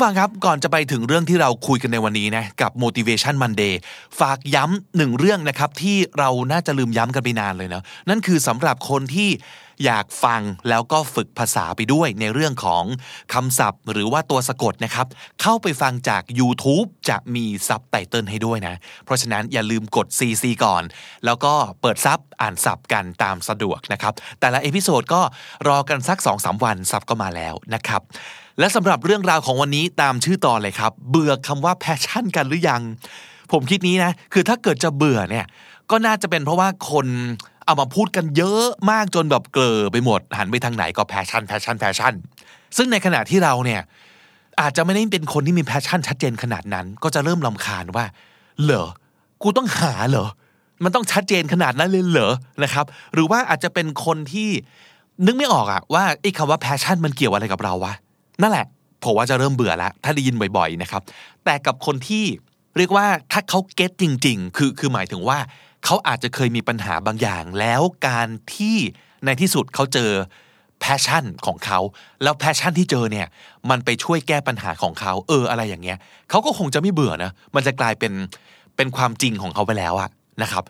ผู้ฟังครับก่อนจะไปถึงเรื่องที่เราคุยกันในวันนี้นะกับ motivation Monday ฝากย้ำหนึ่งเรื่องนะครับที่เราน่าจะลืมย้ำกันไปนานเลยเนะนั่นคือสำหรับคนที่อยากฟังแล้วก็ฝึกภาษาไปด้วยในเรื่องของคำศัพท์ หรือว่าตัวสะกดนะครับ เข้าไปฟังจาก YouTube จะมีซับไตเติลให้ด้วยนะ เพราะฉะนั้นอย่าลืมกด CC ก่อน แล้วก็เปิดซับอ่านซับกันตามสะดวกนะครับ แต่ละ episode ก็รอกันสัก 2-3 วัน sub ก็มาแล้วนะครับ และสำหรับเรื่องราวของวันนี้ตามชื่อตอนเลยครับ เบื่อคำว่า passion กันหรือยัง ผมคิดนี้นะ คือถ้าเกิดจะเบื่อเนี่ย ก็น่าจะเป็นเพราะว่าคนเอามาพูดกันเยอะมากจนแบบเกลอไปหมด หันไปทางไหนก็ passion passion passion ซึ่งในขณะที่เราเนี่ยอาจจะไม่ได้เป็นคนที่มี passion ชัดเจนขนาดนั้น ก็จะเริ่มลำคาญว่า เหรอ กูต้องหาเหรอ มันต้องชัดเจนขนาดนั้นเลยเหรอ นะครับ หรือว่าอาจจะเป็นคนที่นึกไม่ออกอะว่าไอ้คำว่า passion มันเกี่ยวอะไรกับเราวะ นั่นแหละผมว่าจะเริ่มเบื่อแล้ว ถ้าได้ยินบ่อย ๆนะครับ แต่กับคนที่เรียกว่าถ้าเขาเก็ตจริง ๆ คือคือหมายถึงว่าเขาอาจจะเคยมีปัญหาบางอย่าง แล้วการที่ในที่สุดเขาเจอ passion ของเขา แล้ว passion ที่เจอเนี่ย มันไปช่วยแก้ปัญหาของเขา เอออะไรอย่างเงี้ยเขาก็คงจะไม่เบื่อนะ มันจะกลายเป็นเป็นความจริงของเขาไปแล้วอะนะครับ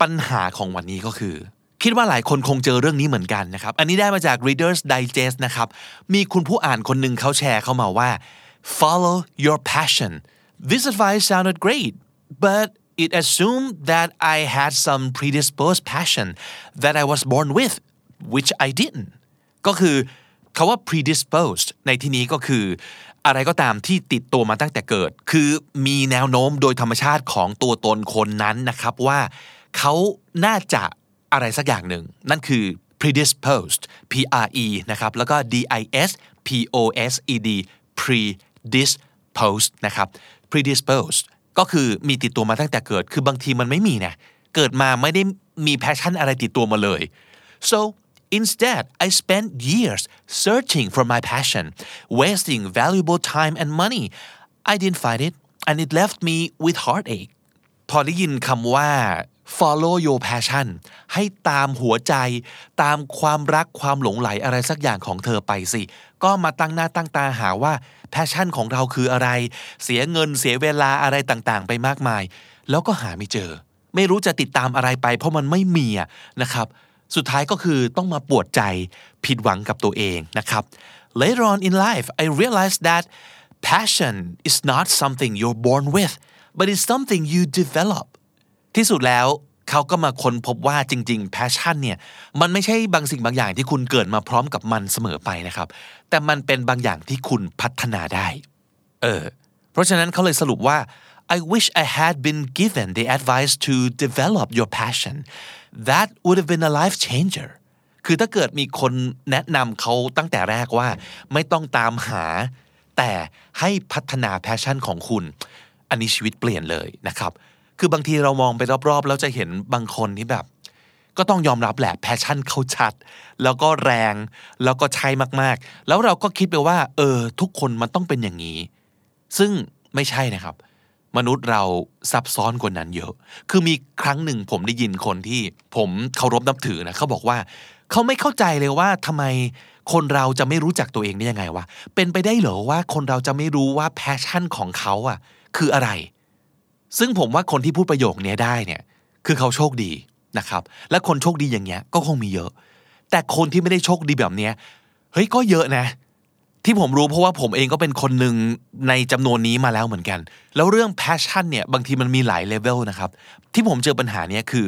ปัญหาของวันนี้ก็คือ คิดว่าหลายคนคงเจอเรื่องนี้เหมือนกันนะครับ อันนี้ได้มาจาก Reader's Digest นะครับ มีคุณผู้อ่านคนหนึ่งเขาแชร์เข้ามาว่า follow your passion this advice sounded great but it assumed that I had some predisposed passion that I was born with which I didn't ก็คือคาว่า predisposed ในที่นี้ก็คืออะไรก็ตามที่ติดตัวมาตั้งแต่เกิด คือมีแนวโน้มโดยธรรมชาติของตัวตนคนนั้นนะครับว่าเขาน่าจะ อะไรสักอย่างหนึ่ง นั่นคือ predisposed P R E นะครับแล้วก็ D I S P O S E D predisposed นะครับ predisposed ก็คือมีติดตัวมาตั้งแต่เกิด คือบางทีมันไม่มีนะ เกิดมาไม่ได้มี passion อะไรติดตัวมาเลย so instead I spent years searching for my passion wasting valuable time and money I didn't find it and it left me with heartache พอได้ยินคำว่า follow your passion ให้ตามหัวใจ ตามความรักความหลงไหลอะไรสักอย่างของเธอไปสิ ก็มาตั้งหน้าตั้งตาหาว่า passion ของเราคืออะไร เสียเงินเสียเวลาอะไรต่างๆ ไปมากมาย แล้วก็หาไม่เจอ ไม่รู้จะติดตามอะไรไป เพราะมันไม่มีนะครับ สุดท้ายก็คือต้องมาปวดใจผิดหวังกับตัวเองนะครับ Later on in life I realized that passion is not something you're born with but it's something you develop ที่สุดแล้วเขาก็มาค้นพบว่าจริงๆ passion เนี่ยมันไม่ใช่บางสิ่งบางอย่างที่คุณเกิดมาพร้อมกับมันเสมอไปนะครับ แต่มันเป็นบางอย่างที่คุณพัฒนาได้เออเพราะฉะนั้นเขาเลยสรุปว่า I wish I had been given the advice to develop your passion that would have been a life changer คือถ้าเกิดมีคนแนะนำเขาตั้งแต่แรกว่า ไม่ต้องตามหา แต่ให้พัฒนา passion ของคุณ อันนี้ชีวิตเปลี่ยนเลยนะครับ คือบางทีเรามองไปรอบๆ แล้วจะเห็นบางคนที่แบบ ก็ต้องยอมรับแหละแพชชั่นเขาชัด แล้วก็แรงแล้วก็ใช้มากๆ แล้วเราก็คิดไปว่า เออ ทุกคนมันต้องเป็นอย่างนี้ ซึ่งไม่ใช่นะครับ มนุษย์เราซับซ้อนกว่านั้นเยอะ คือมีครั้งหนึ่งผมได้ยินคนที่ผมเคารพนับถือนะเขาบอกว่าเขาไม่เข้าใจเลยว่าทำไมคนเราจะไม่รู้จักตัวเองได้ยังไงวะเป็นไปได้เหรอว่าคนเราจะไม่รู้ว่า passion ของเขาอะคืออะไร ซึ่งผมว่าคนที่พูดประโยคนี้ได้เนี่ยคือเขาโชคดีนะครับ และคนโชคดีอย่างเงี้ยก็คงมีเยอะ แต่คนที่ไม่ได้โชคดีแบบเนี้ยเฮ้ยก็เยอะนะ ที่ผมรู้เพราะว่าผมเองก็เป็นคนหนึ่งในจำนวนนี้มาแล้วเหมือนกัน แล้วเรื่อง passion เนี่ยบางทีมันมีหลายเลเวลนะครับที่ผมเจอปัญหาเนี้ยคือ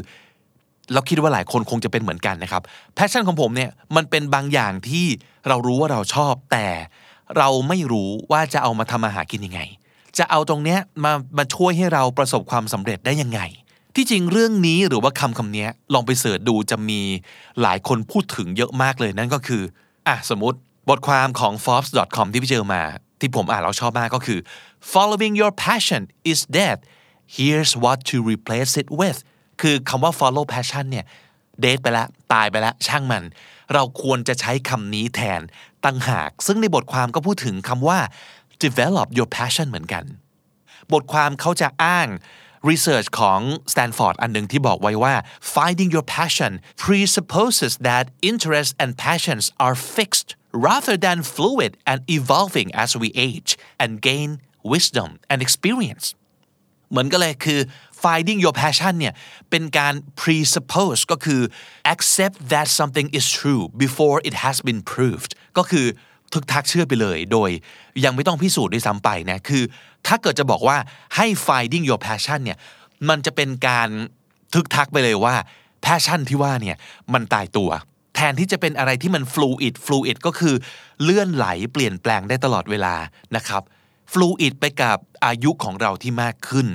เราคิดว่าหลายคนคงจะเป็นเหมือนกันนะครับ passion ของผมเนี่ยมันเป็นบางอย่างที่เรารู้ว่าเราชอบแต่เราไม่รู้ว่าจะเอามาทำอาหากินยังไง จะเอาตรงเนี้ยมามาช่วยให้เราประสบความสำเร็จได้ยังไง ที่จริงเรื่องนี้หรือว่าคำคำนี้ลองไปเสิร์ชดูจะมีหลายคนพูดถึงเยอะมากเลยนั่นก็คืออะสมมติบทความของ forbes.com ที่พี่เจอมา ที่ผมอ่านแล้วชอบมากก็คือ following your passion is dead here's what to replace it with คือคำว่า follow passion เนี่ยเดทไปแล้วตายไปแล้วช่างมัน เราควรจะใช้คำนี้แทนตั้งหาก ซึ่งในบทความก็พูดถึงคำว่า develop your passion เหมือนกัน บทความเขาจะอ้าง research ของ Stanford อันหนึ่งที่บอกไว้ว่า finding your passion presupposes that interests and passions are fixed rather than fluid and evolving as we age and gain wisdom and experience เหมือนกันเลยคือ finding your passion เนี่ยเป็นการ presuppose ก็คือ accept that something is true before it has been proved ก็คือ ทึกทักเชื่อไปเลย โดยยังไม่ต้องพิสูจน์ด้วยซ้ำไปนะคือ ถ้าเกิดจะบอกว่าให้ finding your passion เนี่ยมันจะเป็นการทึกทักไปเลยว่า passion ที่ว่าเนี่ยมันตายตัว แทนที่จะเป็นอะไรที่มัน fluid fluid ก็คือเลื่อนไหลเปลี่ยนแปลงได้ตลอดเวลานะครับ fluid ไปกับอายุของเราที่มากขึ้น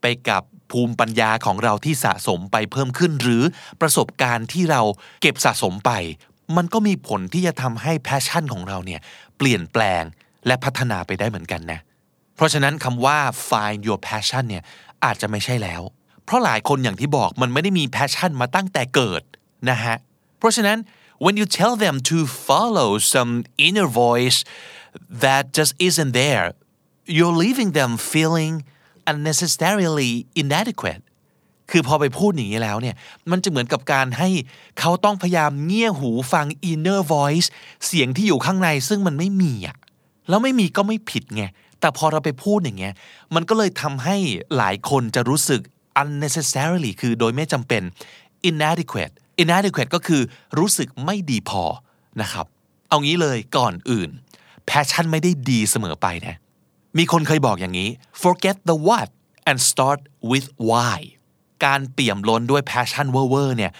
ไปกับภูมิปัญญาของเราที่สะสมไปเพิ่มขึ้น หรือประสบการณ์ที่เราเก็บสะสมไป มันก็มีผลที่จะทำให้แพชชั่นของเราเนี่ยเปลี่ยนแปลงและพัฒนาไปได้เหมือนกันนะเพราะฉะนั้นคำว่า find your passion เนี่ยอาจจะไม่ใช่แล้ว เพราะหลายคนอย่างที่บอกมันไม่ได้มีแพชชั่นมาตั้งแต่เกิดนะฮะเพราะฉะนั้น when you tell them to follow some inner voice that just isn't there you're leaving them feeling unnecessarily inadequate คือพอไปพูดอย่างนี้แล้วเนี่ย มันจะเหมือนกับการให้เขาต้องพยายามเงี่ยหูฟัง inner voice เสียงที่อยู่ข้างในซึ่งมันไม่มีอะ แล้วไม่มีก็ไม่ผิดไง แต่พอเราไปพูดอย่างเงี้ย มันก็เลยทำให้หลายคนจะรู้สึก unnecessarily คือโดยไม่จำเป็น inadequate inadequate ก็คือรู้สึกไม่ดีพอนะครับ เอางี้เลยก่อนอื่น passion ไม่ได้ดีเสมอไปนะ มีคนเคยบอกอย่างนี้ forget the what and start with why การเปี่ยมล้นด้วย passion เวอร์เนี่ย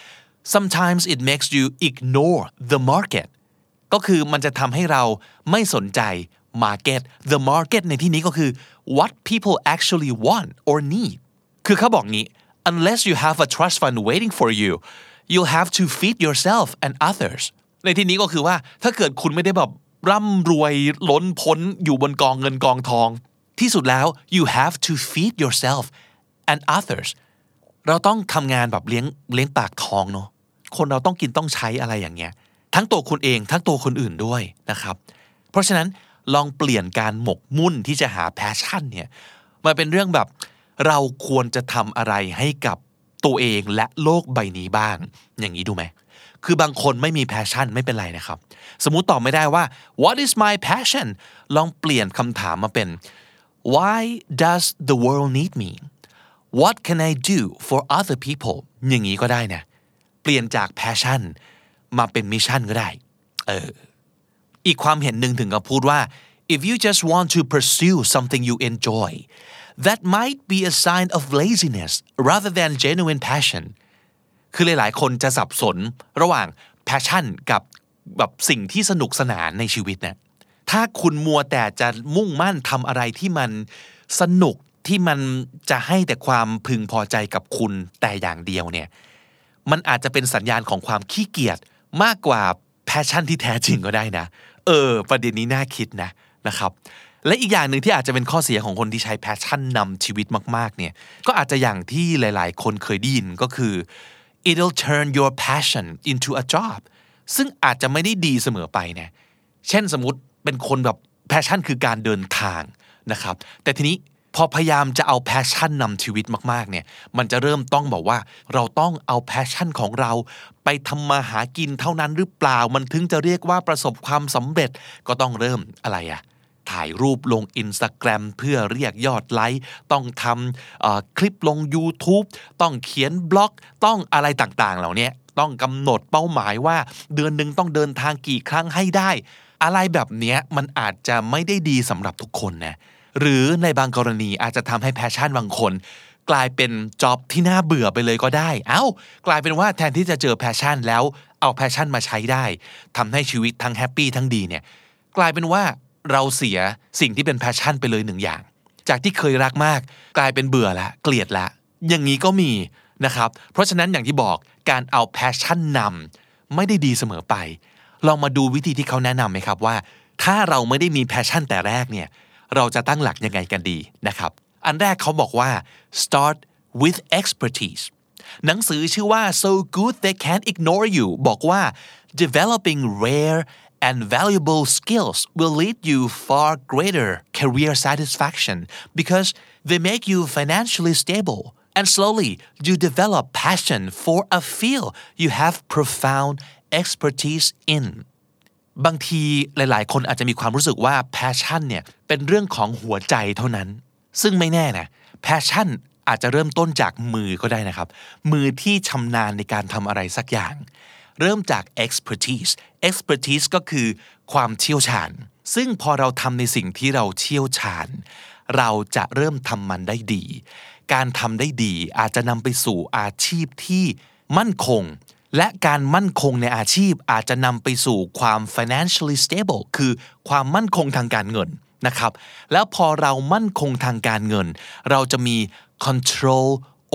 sometimes it makes you ignore the market ก็คือมันจะทำให้เราไม่สนใจ market the market ในที่นี้ก็คือ what people actually want or need คือเขาบอกงี้ unless you have a trust fund waiting for you you'll have to feed yourself and others ในที่นี้ก็คือว่าถ้าเกิดคุณไม่ได้แบบร่ำรวยล้นพ้นอยู่บนกองเงินกองทอง ที่สุดแล้ว you have to feed yourself and others เราต้องทำงานแบบเลี้ยงเลี้ยงปากท้องเนาะคนเราต้องกินต้องใช้อะไรอย่างเงี้ย ทั้งตัวคุณเองทั้งตัวคนอื่นด้วยนะครับ เพราะฉะนั้นลองเปลี่ยนการหมกมุ่นที่จะหา passion เนี่ยมาเป็นเรื่องแบบเราควรจะทำอะไรให้กับตัวเองและโลกใบนี้บ้าง อย่างนี้ดูไหมคือบางคนไม่มี passion ไม่เป็นไรนะครับ สมมุติตอบไม่ได้ว่า what is my passion ลองเปลี่ยนคำถามมาเป็น why does the world need me what can I do for other people อย่างนี้ก็ได้นะเปลี่ยนจาก passion มาเป็น mission ก็ได้เอออีกความเห็นหนึ่งถึงกับพูดว่า if you just want to pursue something you enjoy that might be a sign of laziness rather than genuine passion คือหลายๆ คนจะสับสนระหว่าง passion กับแบบสิ่งที่สนุกสนานในชีวิตนะถ้าคุณมัวแต่จะมุ่งมั่นทำอะไรที่มันสนุก ที่มันจะให้แต่ความพึงพอใจกับคุณแต่อย่างเดียวเนี่ยมันอาจจะเป็นสัญญาณของความขี้เกียจมากกว่า passion ที่แท้จริงก็ได้นะ เออ ประเด็นนี้น่าคิดนะนะครับ และอีกอย่างหนึ่งที่อาจจะเป็นข้อเสียของคนที่ใช้ passion นำชีวิตมากๆเนี่ยก็อาจจะอย่างที่หลายๆ คนเคยได้ยินก็คือ it'll turn your passion into a job ซึ่งอาจจะไม่ได้ดีเสมอไปนะเช่นสมมติเป็นคนแบบ passion คือการเดินทางนะครับ แต่ทีนี้ พอพยายามจะเอา passion นำชีวิตมากๆเนี่ยมันจะเริ่มต้องบอกว่า เราต้องเอา passion ของเรา ไปทำมาหากินเท่านั้นหรือเปล่ามันถึงจะเรียกว่าประสบความสำเร็จก็ต้องเริ่มอะไรอะถ่ายรูปลงอินสตาแกรมเพื่อเรียกยอดไลค์ต้องทำคลิปลง YouTube ต้องเขียนบล็อก ต้องอะไรต่างๆ เหล่านี้ต้องกำหนดเป้าหมายว่าเดือนหนึ่งต้องเดินทางกี่ครั้งให้ได้ อะไรแบบนี้มันอาจจะไม่ได้ดีสำหรับทุกคนนะ หรือในบางกรณีอาจจะทำให้ passion บางคน กลายเป็น job ที่น่าเบื่อไปเลยก็ได้ อ้าวกลายเป็นว่าแทนที่จะเจอ passion แล้วเอา passion มาใช้ได้ทำให้ชีวิตทั้ง happy ทั้งดีเนี่ยกลายเป็นว่าเราเสียสิ่งที่เป็น passion ไปเลยหนึ่งอย่าง จากที่เคยรักมาก กลายเป็นเบื่อละเกลียดละ อย่างนี้ก็มีนะครับ เพราะฉะนั้นอย่างที่บอกการเอา passion นำไม่ได้ดีเสมอไป ลองมาดูวิธีที่เขาแนะนำไหมครับว่า ถ้าเราไม่ได้มี passion แต่แรกเนี่ย เราจะตั้งหลักยังไงกันดีนะครับ อันแรกเขาบอกว่า start with expertise หนังสือชื่อว่า so good they can't ignore you บอกว่า developing rare and valuable skills will lead you far greater career satisfaction because they make you financially stable and slowly you develop passion for a field you have profound expertise in บางทีหลาย ๆ คนอาจจะมีความรู้สึกว่า passion เนี่ยเป็นเรื่องของหัวใจเท่านั้น ซึ่งไม่แน่นะ passion อาจจะเริ่มต้นจากมือก็ได้นะครับ มือที่ชำนาญในการทำอะไรสักอย่าง เริ่มจาก expertise expertise ก็คือความเชี่ยวชาญ ซึ่งพอเราทำในสิ่งที่เราเชี่ยวชาญ เราจะเริ่มทำมันได้ดี การทำได้ดีอาจจะนำไปสู่อาชีพที่มั่นคง และการมั่นคงในอาชีพอาจจะนำไปสู่ความ financially stable คือความมั่นคงทางการเงินนะครับ แล้วพอเรามั่นคงทางการเงิน เราจะมี control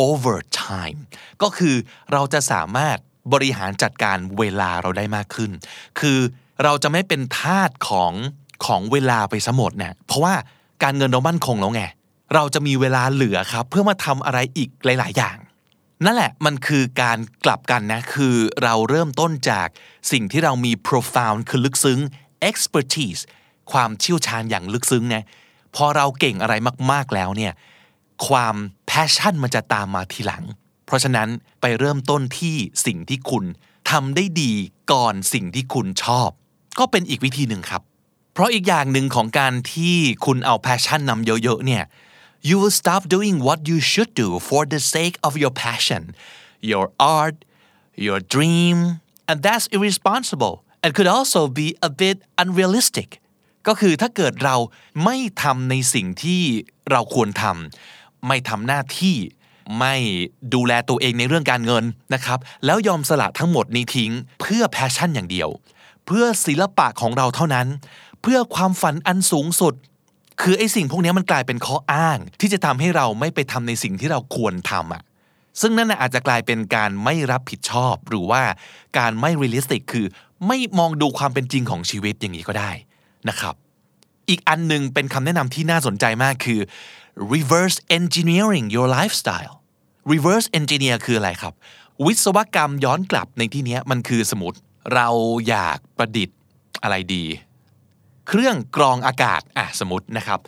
over time ก็คือเราจะสามารถบริหารจัดการเวลาเราได้มากขึ้น คือเราจะไม่เป็นทาสของของเวลาไปซะหมดเนี่ยเพราะว่าการเงินเรามั่นคงแล้วไง เราจะมีเวลาเหลือครับ เพื่อมาทำอะไรอีกหลาย ๆ อย่าง นั่นแหละมันคือการกลับกันนะ คือเราเริ่มต้นจากสิ่งที่เรามี profound คือลึกซึ้ง expertise ความเชี่ยวชาญอย่างลึกซึ้งนะพอเราเก่งอะไรมากๆแล้วเนี่ยความ passion มันจะตามมาทีหลัง เพราะฉะนั้นไปเริ่มต้นที่สิ่งที่คุณทำได้ดีก่อนสิ่งที่คุณชอบ ก็เป็นอีกวิธีหนึ่งครับ เพราะอีกอย่างหนึ่งของการที่คุณเอา passion นำเยอะๆเนี่ย you will stop doing what you should do for the sake of your passion your art your dream and that's irresponsible and could also be a bit unrealistic ก็คือถ้าเกิดเราไม่ทำในสิ่งที่เราควรทำไม่ทำหน้าที่ ไม่ดูแลตัวเองในเรื่องการเงินนะครับ แล้วยอมสละทั้งหมดนี้ทิ้ง เพื่อแพชชั่นอย่างเดียว เพื่อศิลปะของเราเท่านั้น เพื่อความฝันอันสูงสุด คือไอ้สิ่งพวกนี้มันกลายเป็นข้ออ้าง ที่จะทำให้เราไม่ไปทำในสิ่งที่เราควรทำอะซึ่งนั่นอาจจะกลายเป็นการไม่รับผิดชอบ หรือว่าการไม่ realistic คือ ไม่มองดูความเป็นจริงของชีวิตอย่างนี้ก็ได้นะครับ อีกอันหนึ่งเป็นคำแนะนำที่น่าสนใจมากคือ reverse engineering your lifestyle reverse engineer คืออะไรครับ วิศวกรรมย้อนกลับในที่นี้มันคือสมมติ เราอยากประดิษฐ์อะไรดี เครื่องกรองอากาศอะสมมตินะครับ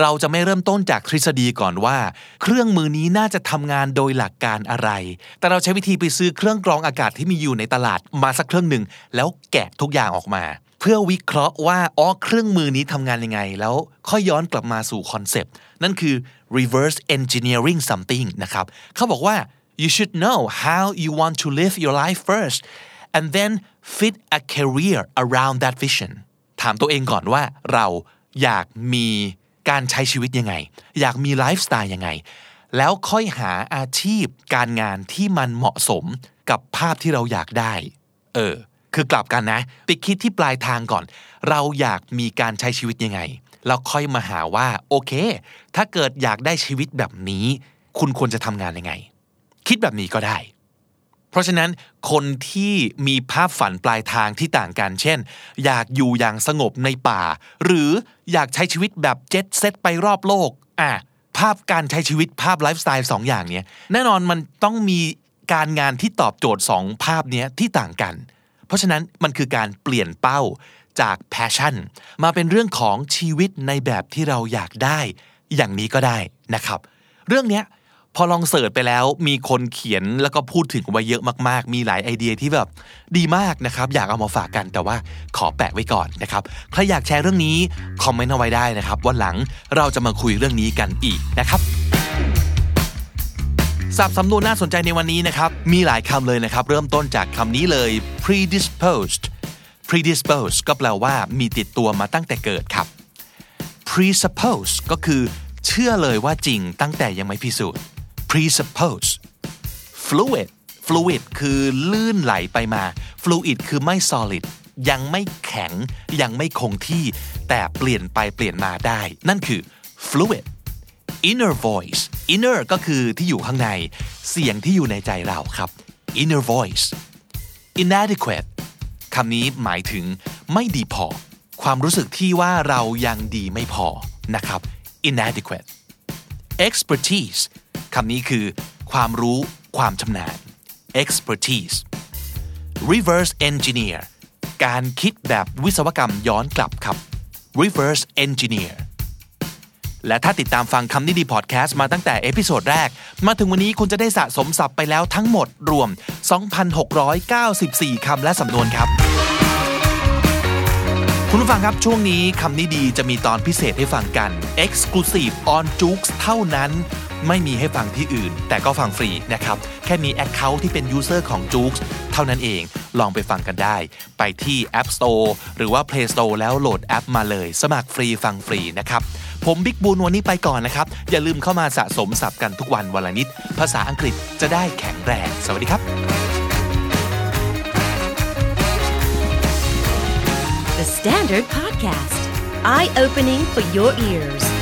เราจะไม่เริ่มต้นจากทฤษฎีก่อนว่า เครื่องมือนี้น่าจะทำงานโดยหลักการอะไร แต่เราใช้วิธีไปซื้อเครื่องกรองอากาศที่มีอยู่ในตลาดมาสักเครื่องหนึ่งแล้วแกะทุกอย่างออกมา เพื่อวิเคราะห์ว่าอ๋อเครื่องมือนี้ทำงานยังไง แล้วค่อยย้อนกลับมาสู่คอนเซปต์นั่นคือ reverse engineering something นะครับเขาบอกว่า you should know how you want to live your life first and then fit a career around that vision ถามตัวเองก่อนว่าเราอยากมีการใช้ชีวิตยังไง อยากมีไลฟ์สไตล์ยังไง แล้วค่อยหาอาชีพการงานที่มันเหมาะสมกับภาพที่เราอยากได้ เออ คือกลับกันนะ ไปคิดที่ปลายทางก่อน เราอยากมีการใช้ชีวิตยังไง แล้วค่อยมาหาว่า โอเค ถ้าเกิดอยากได้ชีวิตแบบนี้ คุณควรจะทำงานยังไง คิดแบบนี้ก็ได้ เพราะฉะนั้นคนที่มีภาพฝันปลายทางที่ต่างกัน เช่น อยากอยู่อย่างสงบในป่า หรืออยากใช้ชีวิตแบบเจ็ตเซตไปรอบโลกอะภาพการใช้ชีวิตภาพไลฟ์สไตล์สองอย่างเนี้ยแน่นอนมันต้องมีการงานที่ตอบโจทย์สองภาพเนี้ยที่ต่างกัน เพราะฉะนั้นมันคือการเปลี่ยนเป้าจาก passion มาเป็นเรื่องของชีวิตในแบบที่เราอยากได้ อย่างนี้ก็ได้นะครับ เรื่องเนี้ย พอลองเสิร์ชไปแล้วมีคนเขียนแล้วก็พูดถึงไว้เยอะมาก ๆ มีหลายไอเดียที่แบบดีมากนะครับ อยากเอามาฝากกันแต่ว่าขอแปะไว้ก่อนนะครับ ใครอยากแชร์เรื่องนี้ คอมเมนต์เอาไว้ได้นะครับ วันหลังเราจะมาคุยเรื่องนี้กันอีกนะครับศัพท์สำนวนน่าสนใจในวันนี้นะครับ มีหลายคำเลยนะครับ เริ่มต้นจากคำนี้เลย predisposed predisposed ก็แปลว่ามีติดตัวมาตั้งแต่เกิดครับ presuppose ก็คือเชื่อเลยว่าจริงตั้งแต่ยังไม่พิสูจน์ presuppose fluid fluid คือลื่นไหลไปมา fluid คือไม่ solid ยังไม่แข็งยังไม่คงที่ แต่เปลี่ยนไปเปลี่ยนมาได้ นั่นคือ fluid inner voice inner ก็คือที่อยู่ข้างใน เสียงที่อยู่ในใจเราครับ inner voice inadequate คำนี้หมายถึงไม่ดีพอ ความรู้สึกที่ว่าเรายังดีไม่พอนะครับ inadequate expertise คำนี้คือ ความรู้ความชำนาญ expertise reverse engineer การคิดแบบวิศวกรรมย้อนกลับครับ reverse engineer และถ้าติดตามฟังคำนี้ดีพอดแคสต์มาตั้งแต่ episode แรก มาถึงวันนี้คุณจะได้สะสมศัพท์ไปแล้วทั้งหมดรวม 2,694 คำและสำนวนครับ คุณผู้ฟังครับช่วงนี้คำนี้ดีจะมีตอนพิเศษให้ฟังกัน Exclusive on Jukes เท่านั้น ไม่มีให้ฟังที่อื่น แต่ก็ฟังฟรีนะครับ แค่มี Account ที่เป็น User ของ Jukes เท่านั้นเองลองไปฟังกันได้ ไปที่ App Store หรือว่า Play Store แล้วโหลดแอปมาเลย สมัครฟรีฟังฟรีนะครับ ผมบิ๊กบูนวันนี้ไปก่อนนะครับ อย่าลืมเข้ามาสะสมศัพท์กันทุกวันวันละนิด ภาษาอังกฤษจะได้แข็งแรง สวัสดีครับ The Standard Podcast, eye opening for your ears.